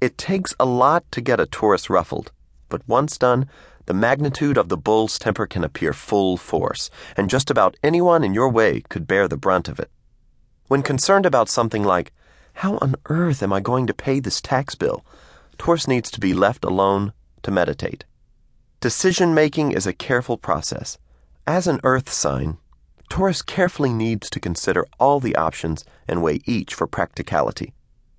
It takes a lot to get a Taurus ruffled, but once done, the magnitude of the bull's temper can appear full force, and just about anyone in your way could bear the brunt of it. When concerned about something like, how on earth am I going to pay this tax bill? Taurus needs to be left alone to meditate. Decision making is a careful process. As an earth sign, Taurus carefully needs to consider all the options and weigh each for practicality.